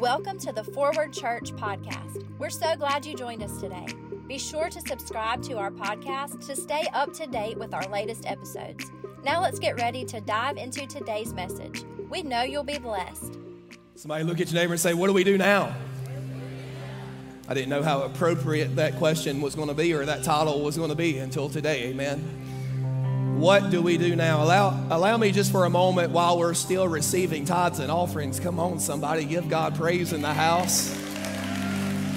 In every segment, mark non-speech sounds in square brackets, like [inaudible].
Welcome to the Forward Church podcast. We're so glad you joined us today. Be sure to subscribe to our podcast to stay up to date with our latest episodes. Now let's get ready to dive into today's message. We know you'll be blessed. Somebody look at your neighbor and say, What do we do now? I didn't know how appropriate that question was going to be or that title was going to be until today. Amen. What do we do now? Allow, allow me just for a moment while we're still receiving tithes and offerings. Come on, somebody, give God praise in the house.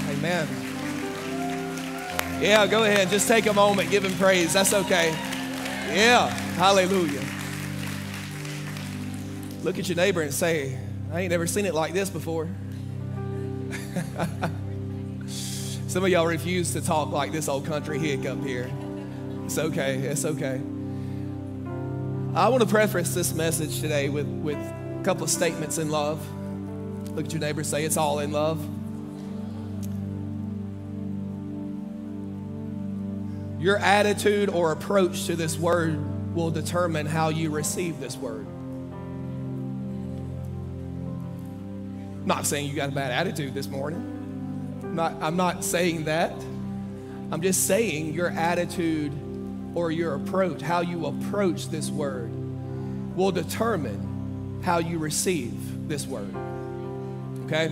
Amen. Yeah, go ahead. Just take a moment, give him praise. That's okay. Yeah, hallelujah. Look at your neighbor and say, I ain't never seen it like this before. [laughs] Some of y'all refuse to talk like this old country hick up here. It's okay. It's okay. I want to preface this message today with, with a couple of statements in love. Look at your neighbor say, It's all in love. Your attitude or approach to this word will determine how you receive this word. not saying you got a bad attitude this morning. I'm not, I'm not saying that. I'm just saying your attitude or your approach, how you approach this word, will determine how you receive this word. Okay?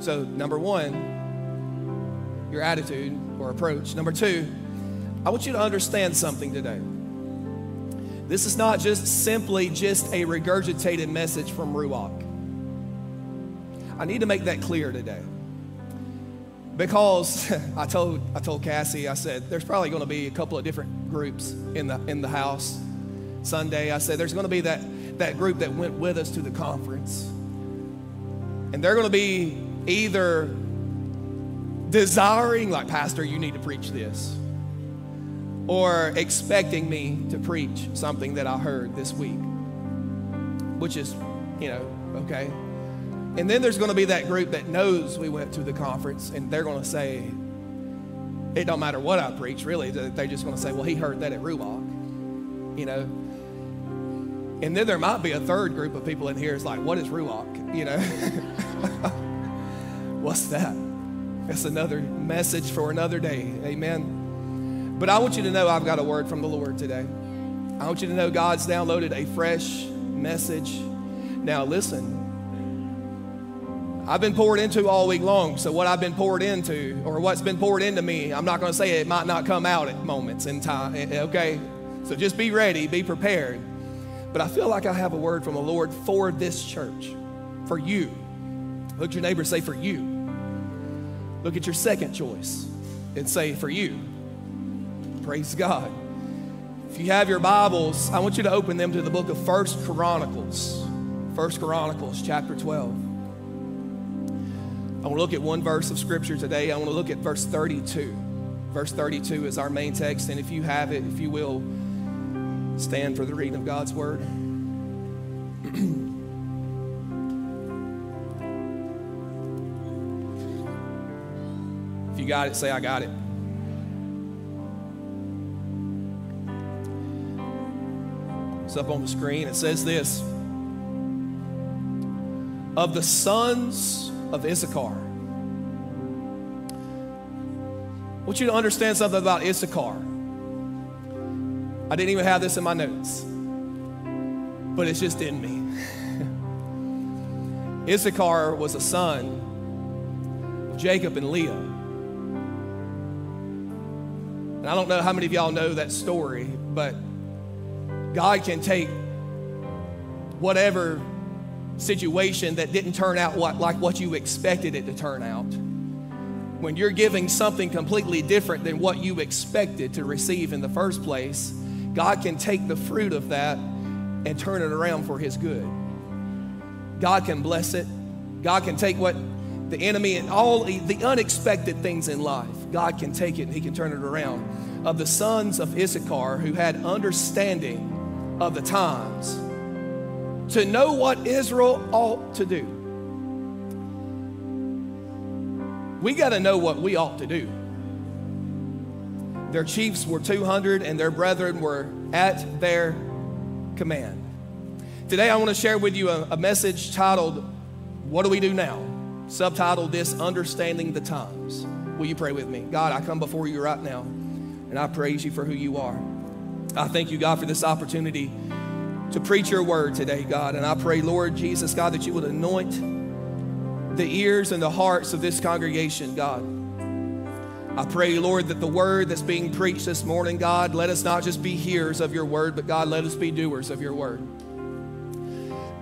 So, number one, your attitude or approach. Number two, I want you to understand something today. This is not just simply just a regurgitated message from Ruach. I need to make that clear today because [laughs] I told I told Cassie I said there's probably going to be a couple of different groups in the in the house Sunday. I said there's going to be that that group that went with us to the conference, and they're going to be either desiring like Pastor, you need to preach this, or expecting me to preach something that I heard this week, which is you know okay. And then there's going to be that group that knows we went to the conference and they're going to say, it don't matter what I preach, really. They're just going to say, well, he heard that at Ruach, you know. And then there might be a third group of people in here is like, what is Ruach, you know? [laughs] What's that? That's another message for another day. Amen. But I want you to know I've got a word from the Lord today. I want you to know God's downloaded a fresh message. Now, listen, I've been poured into all week long. So, what I've been poured into, or what's been poured into me, I'm not going to say it might not come out at moments in time, eh, eh, okay? So, just be ready, be prepared. But I feel like I have a word from the Lord for this church, for you. Look at your neighbor say, for you. Look at your second choice and say, for you. Praise God. If you have your Bibles, I want you to open them to the book of First Chronicles. First Chronicles, chapter 12. I want to look at one verse of scripture today. I want to look at verse 32. Verse 32 is our main text, and if you have it, if you will, stand for the reading of God's word. [clears throat] if you got it, say, I got it. It's up on the screen. It says this Of the sons of Issachar. I want you to understand something about Issachar. I didn't even have this in my notes, but it's just in me. [laughs] Issachar was a son of Jacob and Leah. And I don't know how many of y'all know that story, but God can take whatever situation that didn't turn out what, like what you expected it to turn out. When you're giving something completely different than what you expected to receive in the first place, God can take the fruit of that and turn it around for His good. God can bless it. God can take what the enemy and all the unexpected things in life, God can take it and He can turn it around. Of the sons of Issachar who had understanding of the times, to know what Israel ought to do. We got to know what we ought to do. Their chiefs were 200 and their brethren were at their command. Today, I want to share with you a, a message titled, What Do We Do Now? Subtitle this Understanding the Times. Will you pray with me? God, I come before you right now and I praise you for who you are. I thank you, God, for this opportunity to preach your word today, God. And I pray, Lord Jesus, God, that you would anoint the ears and the hearts of this congregation, God. I pray, Lord, that the word that's being preached this morning, God, let us not just be hearers of your word, but God, let us be doers of your word.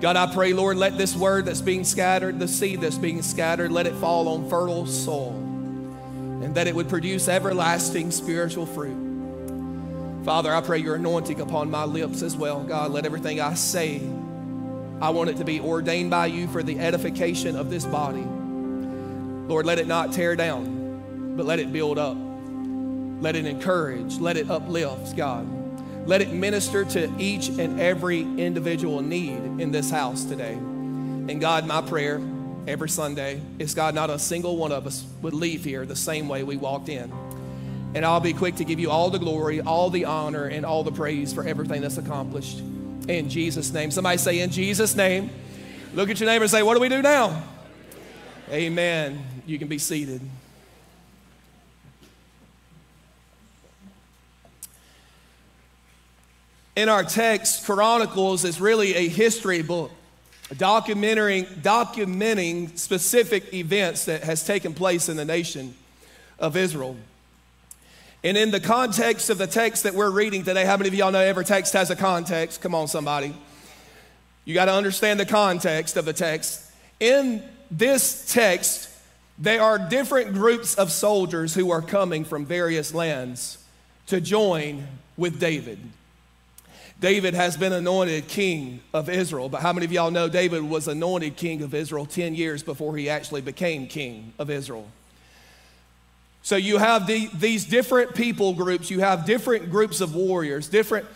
God, I pray, Lord, let this word that's being scattered, the seed that's being scattered, let it fall on fertile soil and that it would produce everlasting spiritual fruit. Father, I pray your anointing upon my lips as well. God, let everything I say, I want it to be ordained by you for the edification of this body. Lord, let it not tear down, but let it build up. Let it encourage, let it uplift, God. Let it minister to each and every individual need in this house today. And God, my prayer every Sunday is God, not a single one of us would leave here the same way we walked in. And I'll be quick to give you all the glory, all the honor, and all the praise for everything that's accomplished. In Jesus' name. Somebody say, In Jesus' name. Look at your neighbor and say, What do we do now? Amen. You can be seated. In our text, Chronicles is really a history book, documenting, documenting specific events that has taken place in the nation of Israel. And in the context of the text that we're reading today, how many of y'all know every text has a context? Come on, somebody. You got to understand the context of the text. In this text, there are different groups of soldiers who are coming from various lands to join with David. David has been anointed king of Israel, but how many of y'all know David was anointed king of Israel 10 years before he actually became king of Israel? So you have the, these different people groups, you have different groups of warriors, different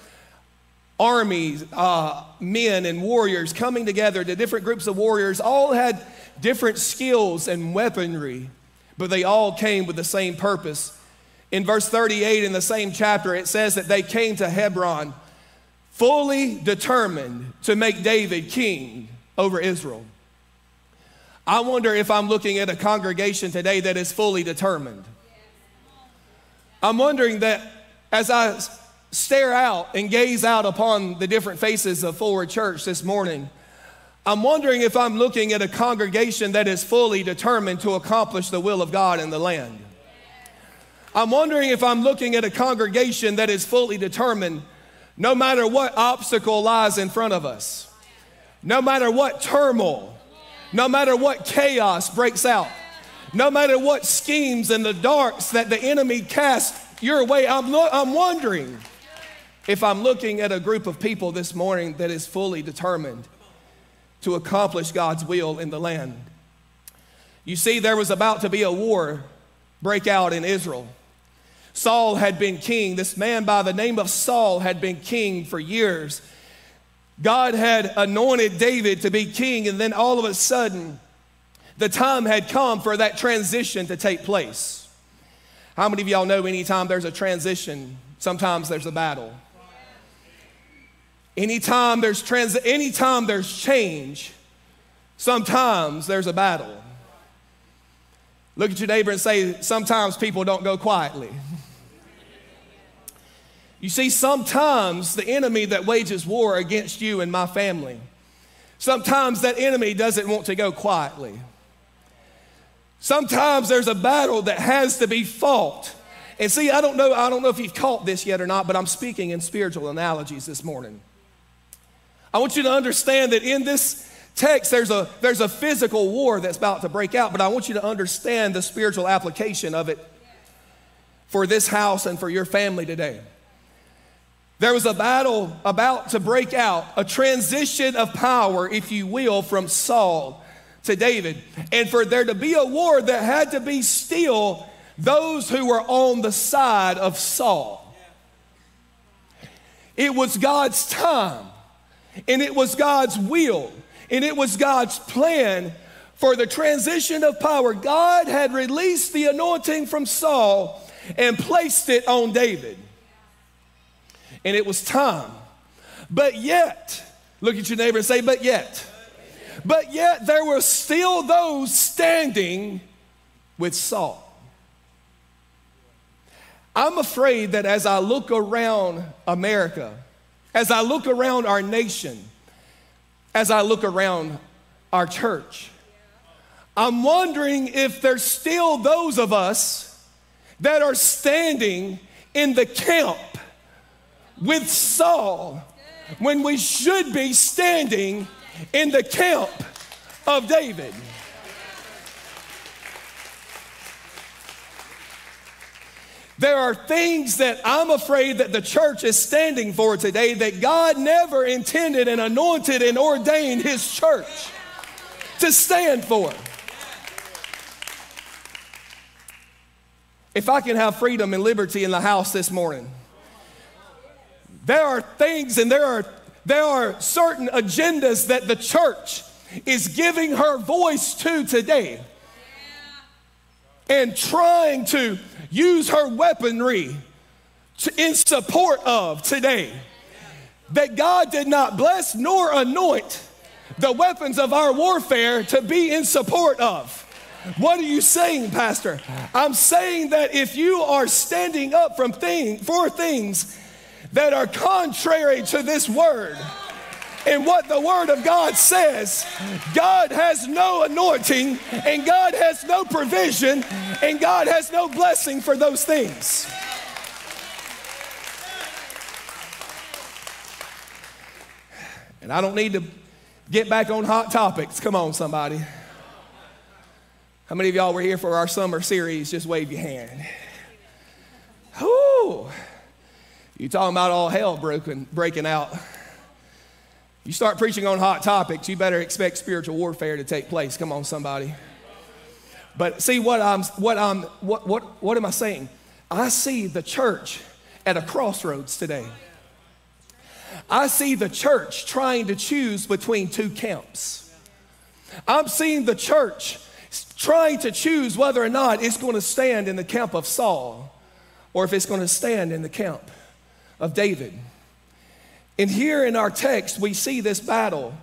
armies, uh, men and warriors coming together, the different groups of warriors all had different skills and weaponry, but they all came with the same purpose. In verse 38 in the same chapter, it says that they came to Hebron fully determined to make David king over Israel. I wonder if I'm looking at a congregation today that is fully determined. I'm wondering that as I stare out and gaze out upon the different faces of Forward Church this morning, I'm wondering if I'm looking at a congregation that is fully determined to accomplish the will of God in the land. I'm wondering if I'm looking at a congregation that is fully determined no matter what obstacle lies in front of us, no matter what turmoil, no matter what chaos breaks out, no matter what schemes and the darks that the enemy casts your way, I'm, lo- I'm wondering if I'm looking at a group of people this morning that is fully determined to accomplish God's will in the land. You see, there was about to be a war break out in Israel. Saul had been king. This man by the name of Saul had been king for years. God had anointed David to be king, and then all of a sudden, the time had come for that transition to take place. How many of y'all know anytime there's a transition, sometimes there's a battle? Anytime there's trans- anytime there's change, sometimes there's a battle. Look at your neighbor and say, sometimes people don't go quietly. You see, sometimes the enemy that wages war against you and my family, sometimes that enemy doesn't want to go quietly. Sometimes there's a battle that has to be fought. And see, I don't know, I don't know if you've caught this yet or not, but I'm speaking in spiritual analogies this morning. I want you to understand that in this text, there's a, there's a physical war that's about to break out, but I want you to understand the spiritual application of it for this house and for your family today. There was a battle about to break out, a transition of power, if you will, from Saul to David. And for there to be a war, there had to be still those who were on the side of Saul. It was God's time, and it was God's will, and it was God's plan for the transition of power. God had released the anointing from Saul and placed it on David and it was time. But yet, look at your neighbor and say, but yet. But yet there were still those standing with Saul. I'm afraid that as I look around America, as I look around our nation, as I look around our church, I'm wondering if there's still those of us that are standing in the camp with Saul when we should be standing in the camp of David. There are things that I'm afraid that the church is standing for today that God never intended and anointed and ordained His church to stand for. If I can have freedom and liberty in the house this morning, there are things and there are, there are certain agendas that the church is giving her voice to today and trying to use her weaponry to, in support of today. That God did not bless nor anoint the weapons of our warfare to be in support of. What are you saying, Pastor? I'm saying that if you are standing up from thing, for things that are contrary to this word, and what the Word of God says, God has no anointing, and God has no provision, and God has no blessing for those things. And I don't need to get back on hot topics. Come on, somebody. How many of y'all were here for our summer series? Just wave your hand. Whoo! You talking about all hell broken, breaking out. You start preaching on hot topics, you better expect spiritual warfare to take place. Come on, somebody. But see what I'm what I'm what what what am I saying? I see the church at a crossroads today. I see the church trying to choose between two camps. I'm seeing the church trying to choose whether or not it's going to stand in the camp of Saul or if it's going to stand in the camp of David. And here in our text, we see this battle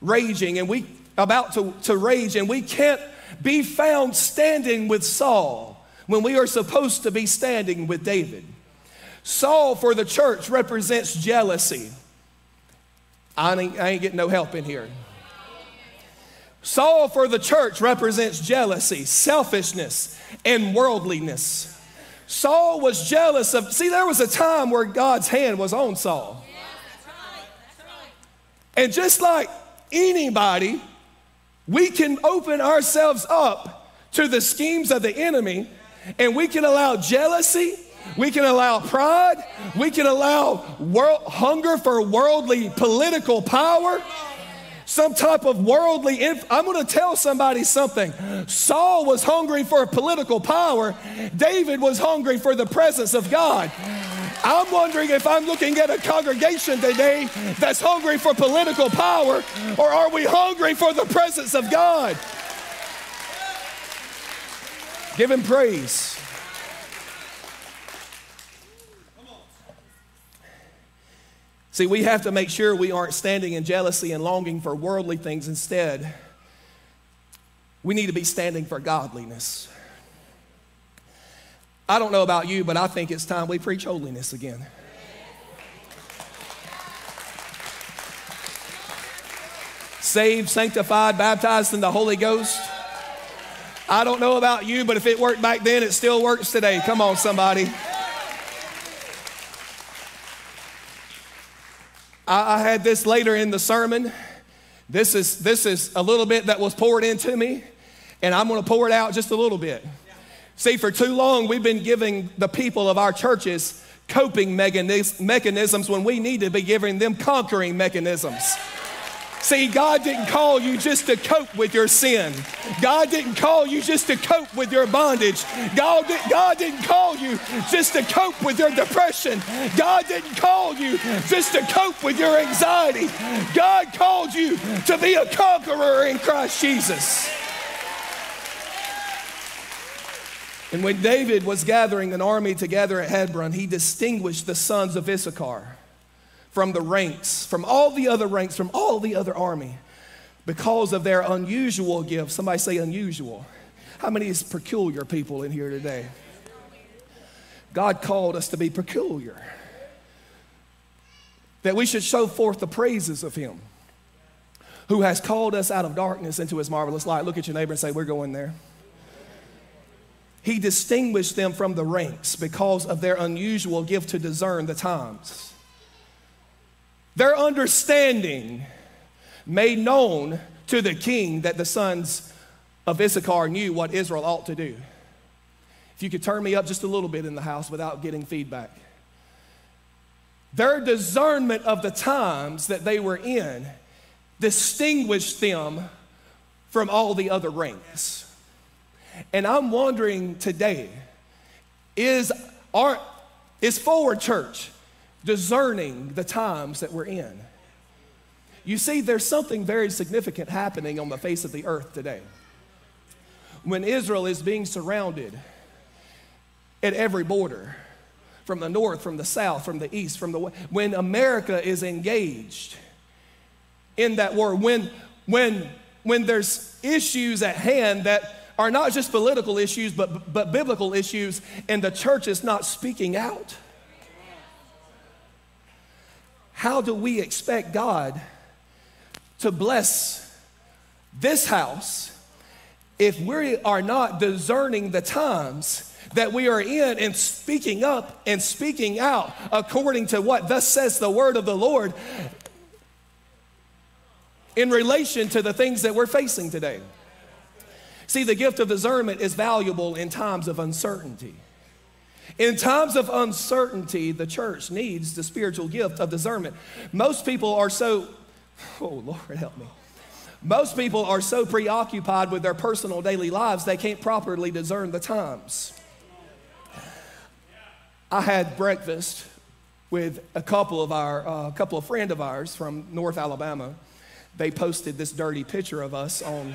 raging and we about to, to rage, and we can't be found standing with Saul when we are supposed to be standing with David. Saul for the church represents jealousy. I ain't, I ain't getting no help in here. Saul for the church represents jealousy, selfishness, and worldliness. Saul was jealous of, see, there was a time where God's hand was on Saul. And just like anybody, we can open ourselves up to the schemes of the enemy and we can allow jealousy, we can allow pride, we can allow world, hunger for worldly political power some type of worldly I'm going to tell somebody something. Saul was hungry for political power. David was hungry for the presence of God. I'm wondering if I'm looking at a congregation today that's hungry for political power, or are we hungry for the presence of God? Give him praise. See, we have to make sure we aren't standing in jealousy and longing for worldly things. Instead, we need to be standing for godliness. I don't know about you, but I think it's time we preach holiness again. Saved, sanctified, baptized in the Holy Ghost. I don't know about you, but if it worked back then, it still works today. Come on, somebody. I, I had this later in the sermon. This is, this is a little bit that was poured into me, and I'm going to pour it out just a little bit. See, for too long, we've been giving the people of our churches coping mechanisms when we need to be giving them conquering mechanisms. See, God didn't call you just to cope with your sin. God didn't call you just to cope with your bondage. God, did, God didn't call you just to cope with your depression. God didn't call you just to cope with your anxiety. God called you to be a conqueror in Christ Jesus. And when David was gathering an army together at Hebron, he distinguished the sons of Issachar from the ranks, from all the other ranks, from all the other army. because of their unusual gift. Somebody say unusual. How many is peculiar people in here today? God called us to be peculiar. That we should show forth the praises of Him who has called us out of darkness into His marvelous light. Look at your neighbor and say, We're going there. He distinguished them from the ranks because of their unusual gift to discern the times. Their understanding made known to the king that the sons of Issachar knew what Israel ought to do. If you could turn me up just a little bit in the house without getting feedback. Their discernment of the times that they were in distinguished them from all the other ranks. And I'm wondering today is, our, is Forward Church discerning the times that we're in? You see, there's something very significant happening on the face of the earth today. When Israel is being surrounded, at every border from the north, from the south, from the east, from the west. When America is engaged in that war, when, when, when there's issues at hand that are not just political issues, but, but biblical issues, and the church is not speaking out, how do we expect God to bless this house if we are not discerning the times that we are in and speaking up and speaking out according to what thus says the word of the Lord in relation to the things that we're facing today. See, the gift of discernment is valuable in times of uncertainty. In times of uncertainty, the church needs the spiritual gift of discernment. Most people are so, oh Lord, help me. Most people are so preoccupied with their personal daily lives, they can't properly discern the times. I had breakfast with a couple of our, uh, a couple of friend of ours from North Alabama. They posted this dirty picture of us on.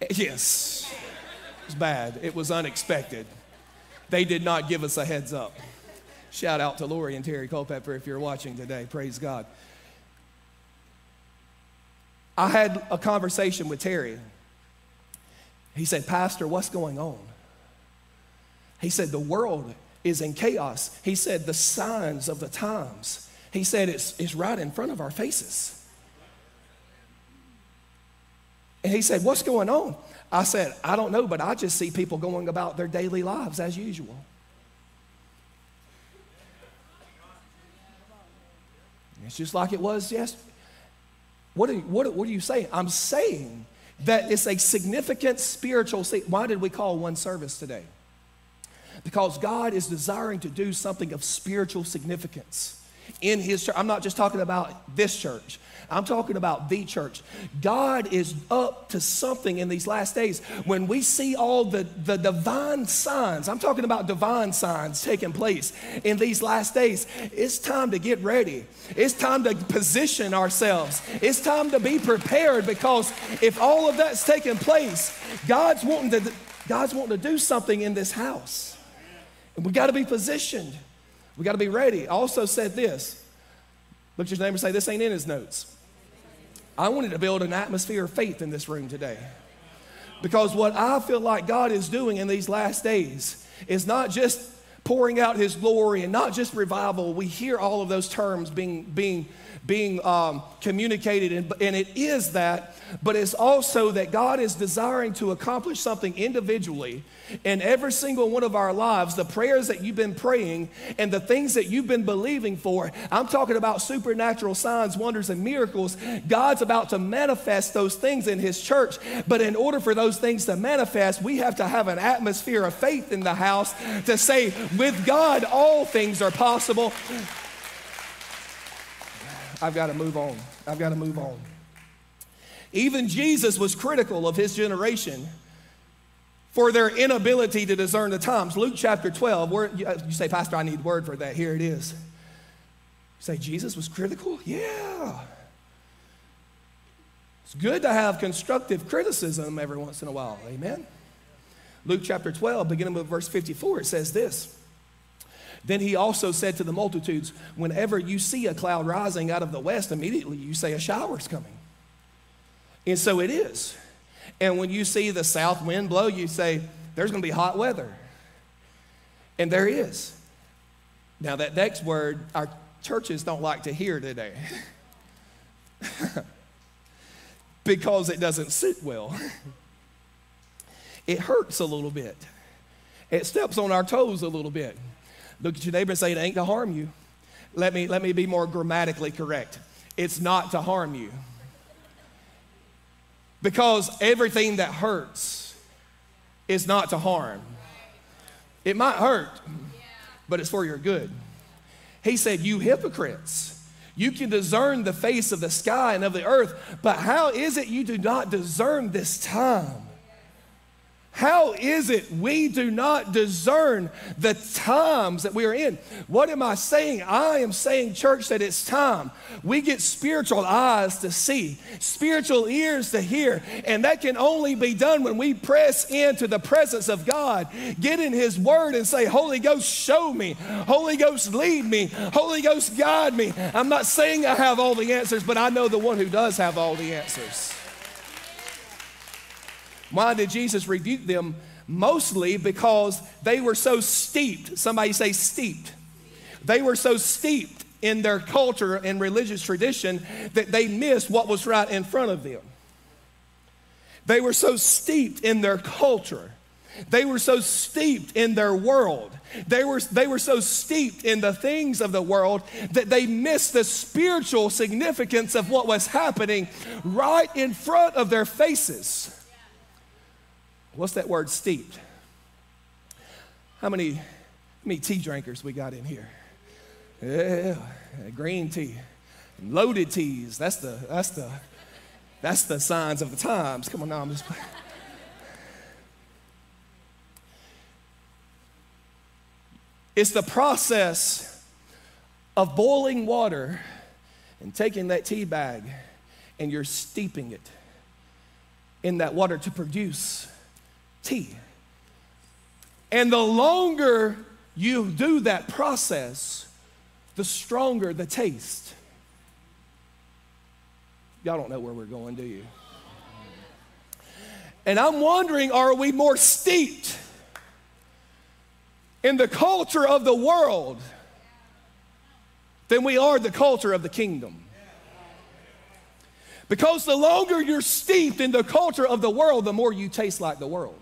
[laughs] yes, it was bad. It was unexpected. They did not give us a heads up. Shout out to Lori and Terry Culpepper if you're watching today. Praise God. I had a conversation with Terry he said, Pastor, what's going on? He said, The world is in chaos. He said, The signs of the times. He said, It's, it's right in front of our faces. And he said, What's going on? I said, I don't know, but I just see people going about their daily lives as usual. It's just like it was yesterday. What are, what, what are you saying? I'm saying that it's a significant spiritual. Why did we call one service today? Because God is desiring to do something of spiritual significance in His church. I'm not just talking about this church. I'm talking about the church. God is up to something in these last days. When we see all the, the divine signs, I'm talking about divine signs taking place in these last days, it's time to get ready. It's time to position ourselves. It's time to be prepared because if all of that's taking place, God's wanting to, God's wanting to do something in this house. And we got to be positioned. We got to be ready. I also said this. Look at your neighbor and say, This ain't in his notes. I wanted to build an atmosphere of faith in this room today. Because what I feel like God is doing in these last days is not just pouring out his glory and not just revival. We hear all of those terms being, being being um, communicated, and, and it is that, but it's also that God is desiring to accomplish something individually in every single one of our lives. The prayers that you've been praying and the things that you've been believing for, I'm talking about supernatural signs, wonders, and miracles. God's about to manifest those things in His church, but in order for those things to manifest, we have to have an atmosphere of faith in the house to say, with God, all things are possible. I've got to move on. I've got to move on. Even Jesus was critical of his generation for their inability to discern the times. Luke chapter 12, where, uh, you say, Pastor, I need word for that. Here it is. You say, Jesus was critical? Yeah. It's good to have constructive criticism every once in a while. Amen. Luke chapter 12, beginning with verse 54, it says this Then he also said to the multitudes, Whenever you see a cloud rising out of the west, immediately you say a shower's coming. And so it is. And when you see the south wind blow, you say, There's going to be hot weather. And there is. Now, that next word, our churches don't like to hear today [laughs] because it doesn't sit well. it hurts a little bit, it steps on our toes a little bit. Look at your neighbor and say, It ain't to harm you. Let me, let me be more grammatically correct. It's not to harm you. Because everything that hurts is not to harm. It might hurt, but it's for your good. He said, You hypocrites. You can discern the face of the sky and of the earth, but how is it you do not discern this time? How is it we do not discern the times that we are in? What am I saying? I am saying, church, that it's time. We get spiritual eyes to see, spiritual ears to hear, and that can only be done when we press into the presence of God, get in His Word, and say, Holy Ghost, show me. Holy Ghost, lead me. Holy Ghost, guide me. I'm not saying I have all the answers, but I know the one who does have all the answers. Why did Jesus rebuke them? Mostly because they were so steeped. Somebody say steeped. They were so steeped in their culture and religious tradition that they missed what was right in front of them. They were so steeped in their culture. They were so steeped in their world. They were, they were so steeped in the things of the world that they missed the spiritual significance of what was happening right in front of their faces. What's that word steeped? How many, how many tea drinkers we got in here? Yeah, green tea. Loaded teas. That's the that's the that's the signs of the times. Come on now, I'm just It's the process of boiling water and taking that tea bag and you're steeping it in that water to produce tea. And the longer you do that process, the stronger the taste. Y'all don't know where we're going, do you? And I'm wondering are we more steeped in the culture of the world than we are the culture of the kingdom? Because the longer you're steeped in the culture of the world, the more you taste like the world.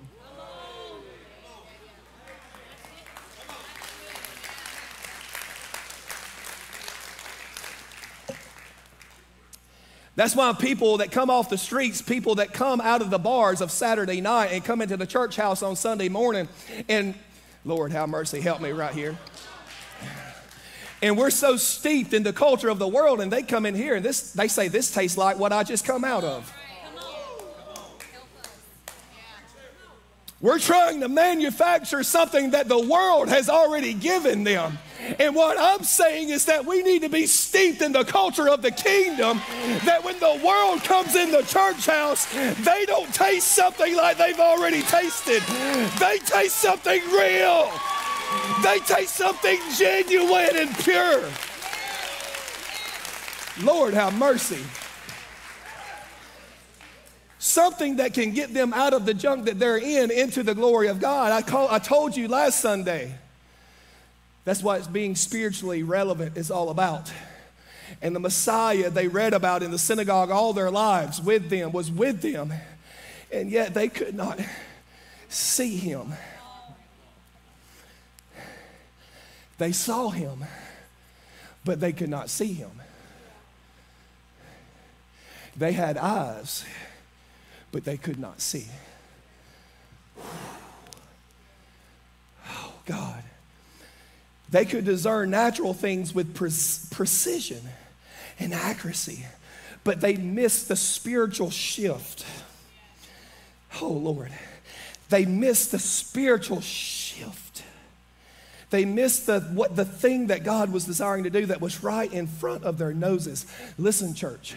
That's why people that come off the streets, people that come out of the bars of Saturday night and come into the church house on Sunday morning, and Lord, have mercy, help me right here. And we're so steeped in the culture of the world, and they come in here and this, they say, This tastes like what I just come out of. We're trying to manufacture something that the world has already given them. And what I'm saying is that we need to be steeped in the culture of the kingdom, that when the world comes in the church house, they don't taste something like they've already tasted. They taste something real. They taste something genuine and pure. Lord, have mercy something that can get them out of the junk that they're in into the glory of God. I, call, I told you last Sunday. That's what being spiritually relevant is all about. And the Messiah they read about in the synagogue all their lives with them was with them, and yet they could not see him. They saw him, but they could not see him. They had eyes but they could not see. [sighs] Oh, God. They could discern natural things with pre- precision and accuracy, but they missed the spiritual shift. Oh, Lord. They missed the spiritual shift. They missed the, what, the thing that God was desiring to do that was right in front of their noses. Listen, church.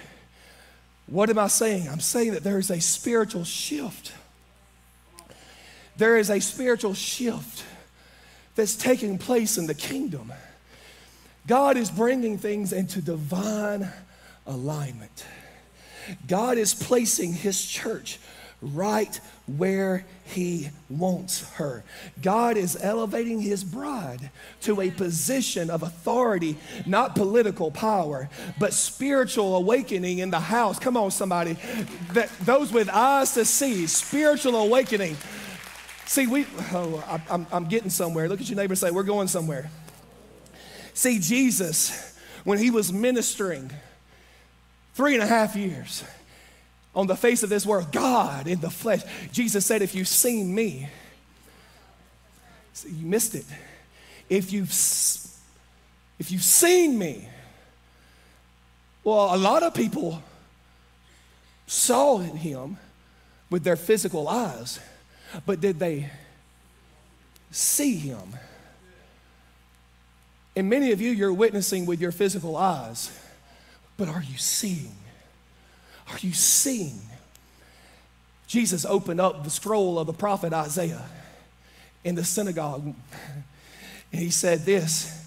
What am I saying? I'm saying that there is a spiritual shift. There is a spiritual shift that's taking place in the kingdom. God is bringing things into divine alignment. God is placing his church right where he wants her. God is elevating his bride to a position of authority, not political power, but spiritual awakening in the house. Come on, somebody. That those with eyes to see, spiritual awakening. See, we, oh, I, I'm, I'm getting somewhere. Look at your neighbor and say, We're going somewhere. See, Jesus, when he was ministering three and a half years, on the face of this world, God in the flesh. Jesus said, If you've seen me, so you missed it. If you've, if you've seen me, well, a lot of people saw him with their physical eyes, but did they see him? And many of you, you're witnessing with your physical eyes, but are you seeing? Are you seeing? Jesus opened up the scroll of the prophet Isaiah in the synagogue, and he said this.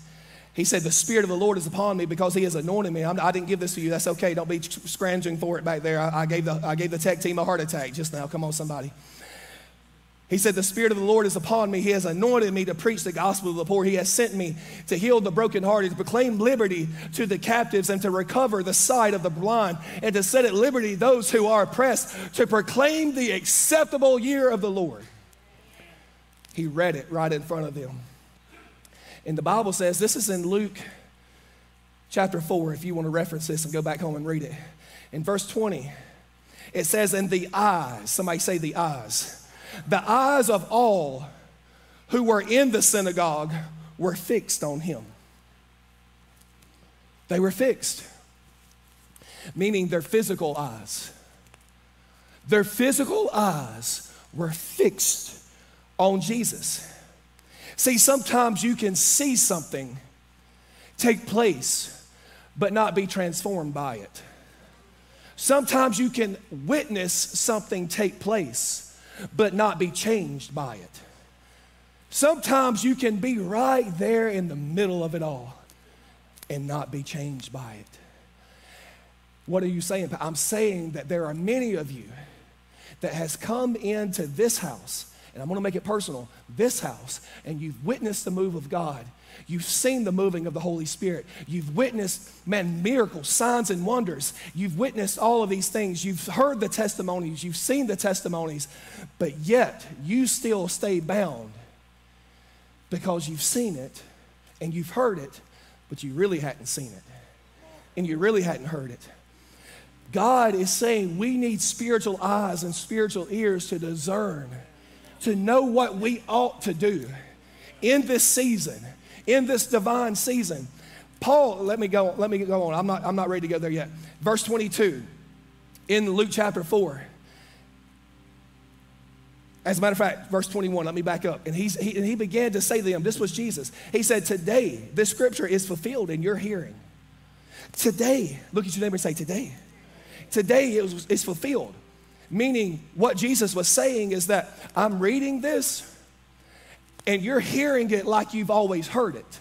He said, The Spirit of the Lord is upon me because He has anointed me. I'm, I did not give this to you. That's okay. Don't be scrounging for it back there. I, I, gave the, I gave the tech team a heart attack just now. Come on, somebody. He said, The Spirit of the Lord is upon me. He has anointed me to preach the gospel to the poor. He has sent me to heal the brokenhearted, to proclaim liberty to the captives, and to recover the sight of the blind, and to set at liberty those who are oppressed, to proclaim the acceptable year of the Lord. He read it right in front of them. And the Bible says, this is in Luke chapter 4, if you want to reference this and go back home and read it. In verse 20, it says, In the eyes, somebody say the eyes the eyes of all who were in the synagogue were fixed on him. They were fixed, meaning their physical eyes. Their physical eyes were fixed on Jesus. See, sometimes you can see something take place, but not be transformed by it. Sometimes you can witness something take place but not be changed by it. Sometimes you can be right there in the middle of it all and not be changed by it. What are you saying? I'm saying that there are many of you that has come into this house, and I'm going to make it personal, this house, and you've witnessed the move of God You've seen the moving of the Holy Spirit. You've witnessed, man, miracles, signs, and wonders. You've witnessed all of these things. You've heard the testimonies. You've seen the testimonies. But yet, you still stay bound because you've seen it and you've heard it, but you really hadn't seen it and you really hadn't heard it. God is saying we need spiritual eyes and spiritual ears to discern, to know what we ought to do in this season in this divine season. Paul, let me go, let me go on. I'm not, I'm not ready to go there yet. Verse 22 in Luke chapter 4. As a matter of fact, verse 21, let me back up. And, he's, he, and he began to say to them, this was Jesus. He said, Today, this scripture is fulfilled in your hearing. Today, look at your neighbor and say, Today. Today it was, it's fulfilled. Meaning, what Jesus was saying is that I'm reading this and you're hearing it like you've always heard it.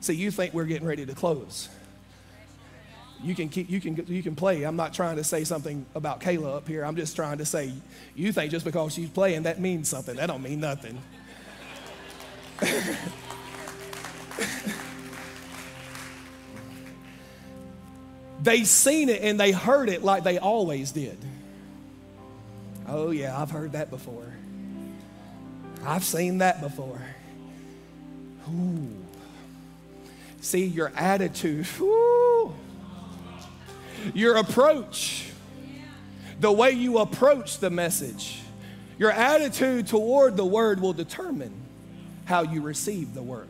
See, you think we're getting ready to close. You can keep, you can, you can play. I'm not trying to say something about Kayla up here. I'm just trying to say, you think just because she's playing that means something. That don't mean nothing. [laughs] they seen it and they heard it like they always did. Oh yeah, I've heard that before. I've seen that before. Ooh. See, your attitude, ooh. your approach, the way you approach the message, your attitude toward the word will determine how you receive the word.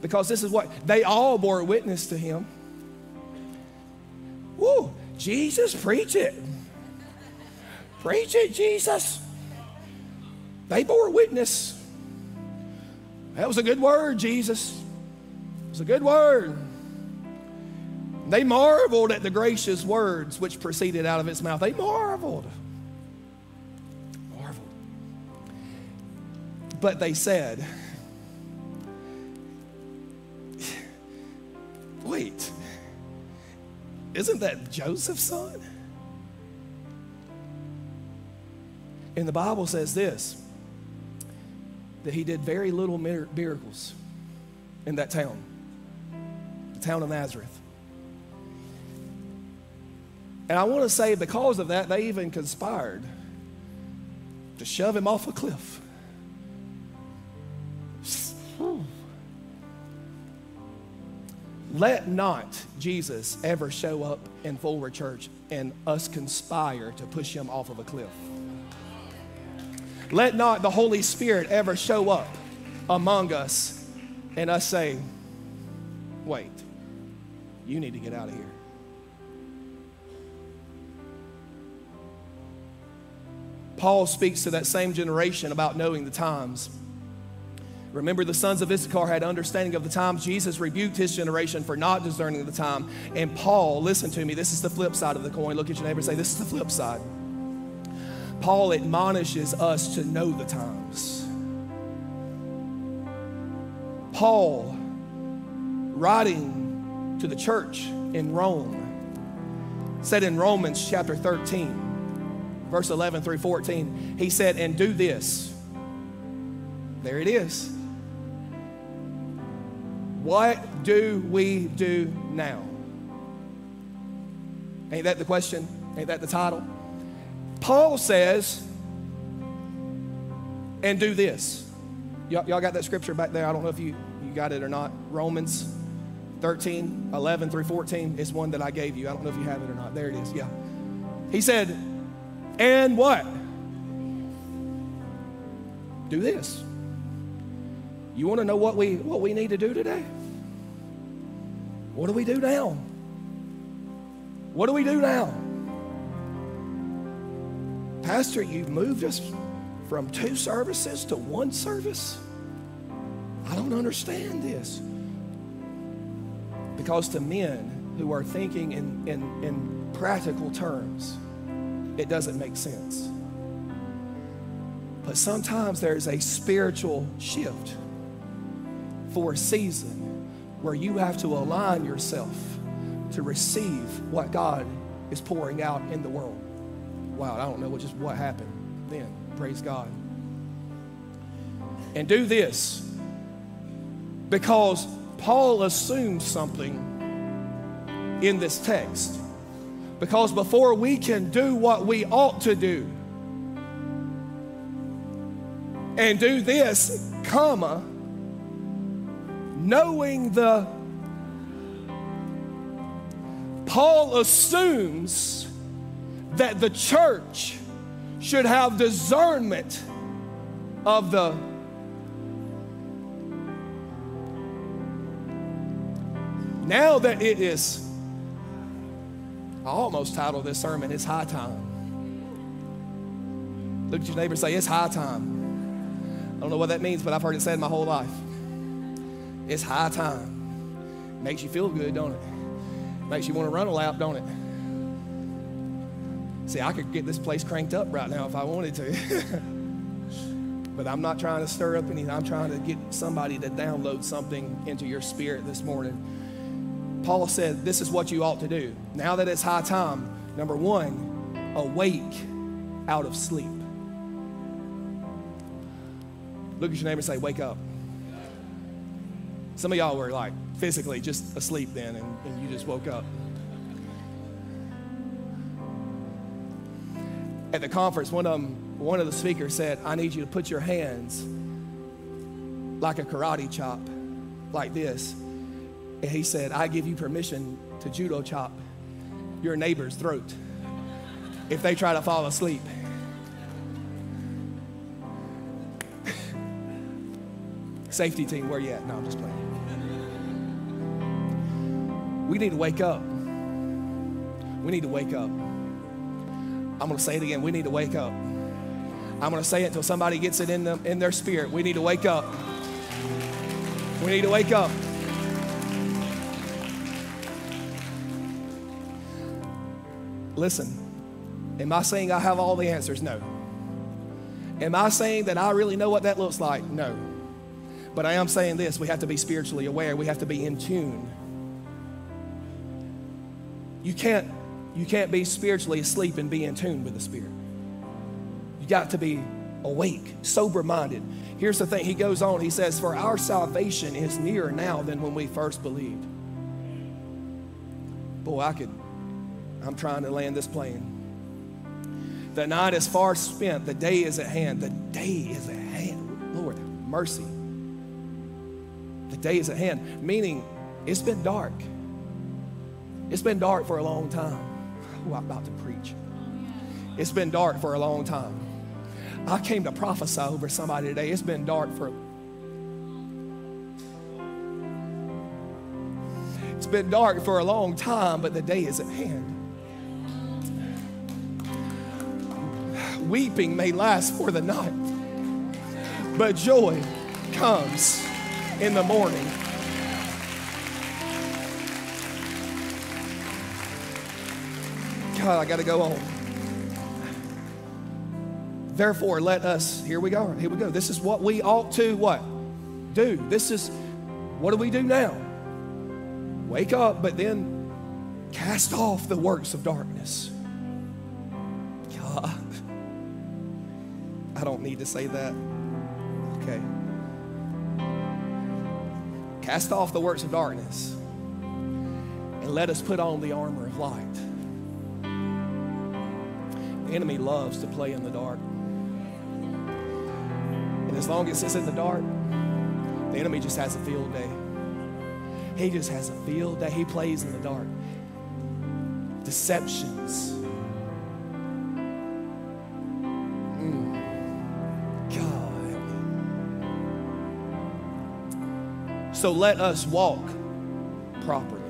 Because this is what they all bore witness to him. Woo, Jesus, preach it. Preach it, Jesus. They bore witness. That was a good word, Jesus. It was a good word. They marveled at the gracious words which proceeded out of its mouth. They marveled. Marveled. But they said, Wait, isn't that Joseph's son? And the Bible says this that he did very little miracles in that town, the town of Nazareth. And I want to say, because of that, they even conspired to shove him off a cliff. Hmm. Let not Jesus ever show up in Forward Church and us conspire to push him off of a cliff. Let not the Holy Spirit ever show up among us and us say, wait, you need to get out of here. Paul speaks to that same generation about knowing the times. Remember, the sons of Issachar had understanding of the times. Jesus rebuked his generation for not discerning the time. And Paul, listen to me, this is the flip side of the coin. Look at your neighbor and say, This is the flip side. Paul admonishes us to know the times. Paul, writing to the church in Rome, said in Romans chapter 13, verse 11 through 14, he said, And do this. There it is. What do we do now? Ain't that the question? Ain't that the title? Paul says, and do this. Y'all, y'all got that scripture back there? I don't know if you, you got it or not. Romans 13, 11 through 14 is one that I gave you. I don't know if you have it or not. There it is. Yeah. He said, and what? Do this. You want to know what we what we need to do today? What do we do now? What do we do now? Pastor, you've moved us from two services to one service? I don't understand this. Because to men who are thinking in, in, in practical terms, it doesn't make sense. But sometimes there's a spiritual shift for a season where you have to align yourself to receive what God is pouring out in the world wow, I don't know what just what happened then. Praise God. And do this because Paul assumes something in this text. Because before we can do what we ought to do, and do this, comma, knowing the Paul assumes that the church should have discernment of the now that it is i almost titled this sermon it's high time. Look at your neighbor and say it's high time. I don't know what that means but i've heard it said my whole life. It's high time. Makes you feel good don't it? Makes you want to run a lap don't it See, I could get this place cranked up right now if I wanted to. [laughs] but I'm not trying to stir up anything. I'm trying to get somebody to download something into your spirit this morning. Paul said, This is what you ought to do. Now that it's high time, number one, awake out of sleep. Look at your neighbor and say, Wake up. Some of y'all were like physically just asleep then, and, and you just woke up. At the conference, one of them, one of the speakers said, I need you to put your hands like a karate chop, like this. And he said, I give you permission to judo chop your neighbor's throat if they try to fall asleep. [laughs] Safety team, where you at? No, I'm just playing. We need to wake up. We need to wake up. I'm going to say it again. We need to wake up. I'm going to say it until somebody gets it in, them, in their spirit. We need to wake up. We need to wake up. Listen, am I saying I have all the answers? No. Am I saying that I really know what that looks like? No. But I am saying this we have to be spiritually aware, we have to be in tune. You can't, you can't be spiritually asleep and be in tune with the Spirit. You got to be awake, sober minded. Here's the thing He goes on, He says, For our salvation is nearer now than when we first believed. Boy, I could, I'm trying to land this plane. The night is far spent, the day is at hand. The day is at hand. Lord, mercy. The day is at hand, meaning it's been dark. It's been dark for a long time. Oh, I'm about to preach. It's been dark for a long time. I came to prophesy over somebody today. It's been dark for It's been dark for a long time, but the day is at hand. Weeping may last for the night, but joy comes in the morning. God, I got to go on. Therefore, let us, here we go, here we go. This is what we ought to what? Do. This is, what do we do now? Wake up, but then cast off the works of darkness. God, I don't need to say that. Okay. Cast off the works of darkness and let us put on the armor of light. Enemy loves to play in the dark. And as long as it's in the dark, the enemy just has a field day. He just has a field day. He plays in the dark. Deceptions. Mm. God. So let us walk properly.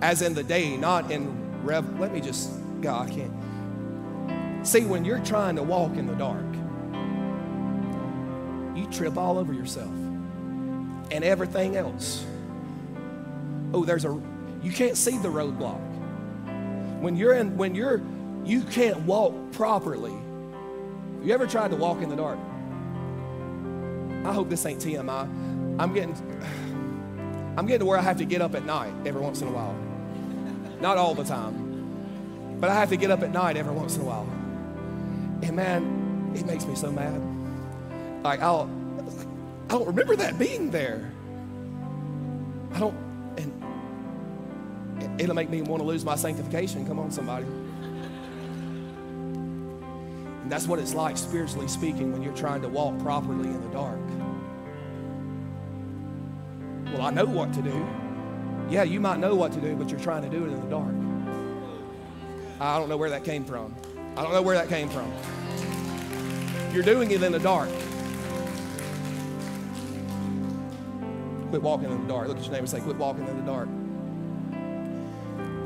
As in the day, not in rev. Let me just, God, I can't. See, when you're trying to walk in the dark, you trip all over yourself and everything else. Oh, there's a you can't see the roadblock. When you're in when you're you can't walk properly. You ever tried to walk in the dark? I hope this ain't TMI. I'm getting [sighs] I'm getting to where I have to get up at night every once in a while. Not all the time. But I have to get up at night every once in a while. And man, it makes me so mad. Like I'll I don't remember that being there. I don't, and it'll make me want to lose my sanctification. Come on, somebody. And that's what it's like, spiritually speaking, when you're trying to walk properly in the dark. Well, I know what to do. Yeah, you might know what to do, but you're trying to do it in the dark. I don't know where that came from. I don't know where that came from. You're doing it in the dark. Quit walking in the dark. Look at your neighbor and say, Quit walking in the dark.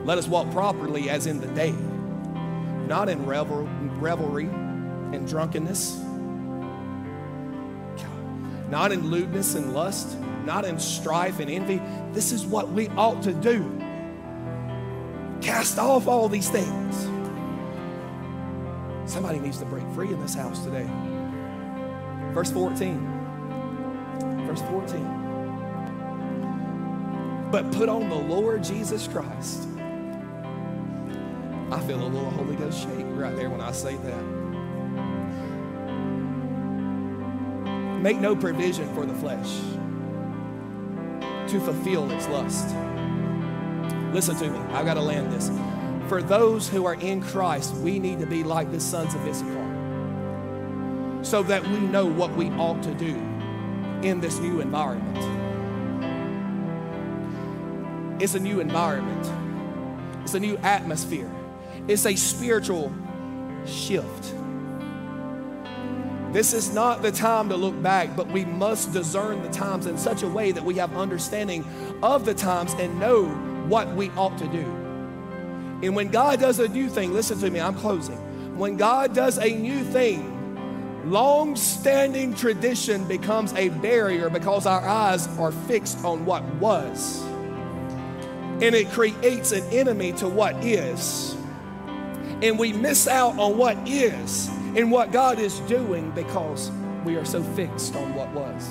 Let us walk properly as in the day, not in revel, revelry and drunkenness, not in lewdness and lust, not in strife and envy. This is what we ought to do. Cast off all these things. Somebody needs to break free in this house today. Verse 14. Verse 14 but put on the Lord Jesus Christ. I feel a little Holy Ghost shake right there when I say that. Make no provision for the flesh to fulfill its lust. Listen to me, I've got to land this. For those who are in Christ, we need to be like the sons of Issachar so that we know what we ought to do in this new environment. It's a new environment, it's a new atmosphere, it's a spiritual shift. This is not the time to look back, but we must discern the times in such a way that we have understanding of the times and know what we ought to do. And when God does a new thing, listen to me, I'm closing. When God does a new thing, long standing tradition becomes a barrier because our eyes are fixed on what was. And it creates an enemy to what is. And we miss out on what is and what God is doing because we are so fixed on what was.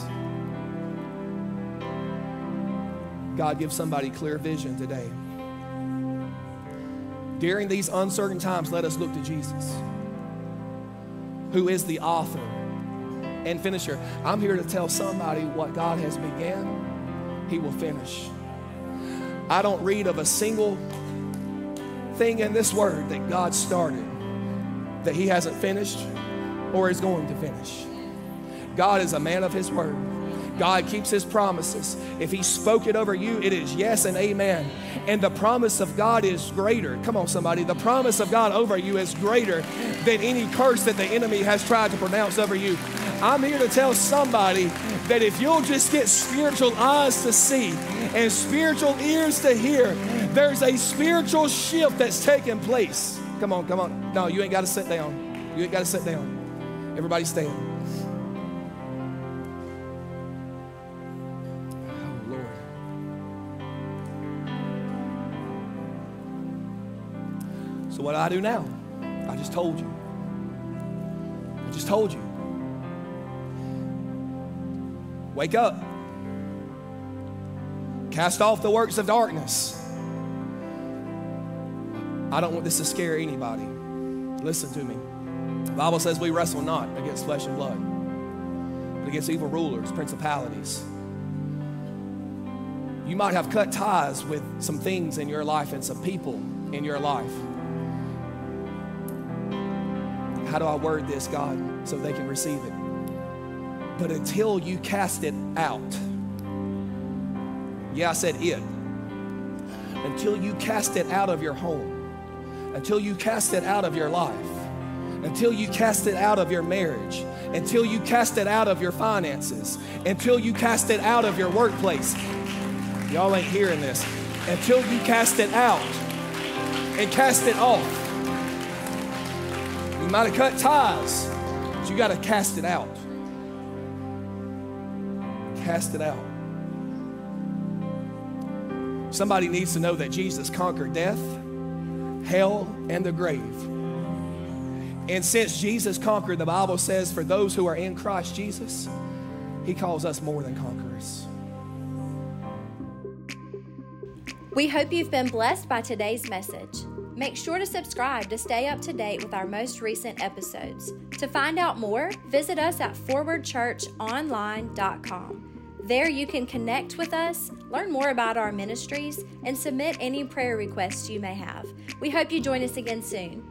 God, give somebody clear vision today. During these uncertain times, let us look to Jesus, who is the author and finisher. I'm here to tell somebody what God has began, He will finish. I don't read of a single thing in this word that God started that He hasn't finished or is going to finish. God is a man of His word. God keeps his promises. If he spoke it over you, it is yes and amen. And the promise of God is greater. Come on, somebody. The promise of God over you is greater than any curse that the enemy has tried to pronounce over you. I'm here to tell somebody that if you'll just get spiritual eyes to see and spiritual ears to hear, there's a spiritual shift that's taking place. Come on, come on. No, you ain't got to sit down. You ain't got to sit down. Everybody stand. Oh, Lord. So, what do I do now? I just told you. I just told you. Wake up. Cast off the works of darkness. I don't want this to scare anybody. Listen to me. The Bible says we wrestle not against flesh and blood, but against evil rulers, principalities. You might have cut ties with some things in your life and some people in your life. How do I word this, God, so they can receive it? But until you cast it out, yeah, I said it. Until you cast it out of your home, until you cast it out of your life, until you cast it out of your marriage, until you cast it out of your finances, until you cast it out of your workplace. Y'all ain't hearing this. Until you cast it out and cast it off you might have cut ties, but you got to cast it out. Cast it out. Somebody needs to know that Jesus conquered death, hell, and the grave. And since Jesus conquered, the Bible says, for those who are in Christ Jesus, He calls us more than conquerors. We hope you've been blessed by today's message. Make sure to subscribe to stay up to date with our most recent episodes. To find out more, visit us at forwardchurchonline.com. There you can connect with us, learn more about our ministries, and submit any prayer requests you may have. We hope you join us again soon.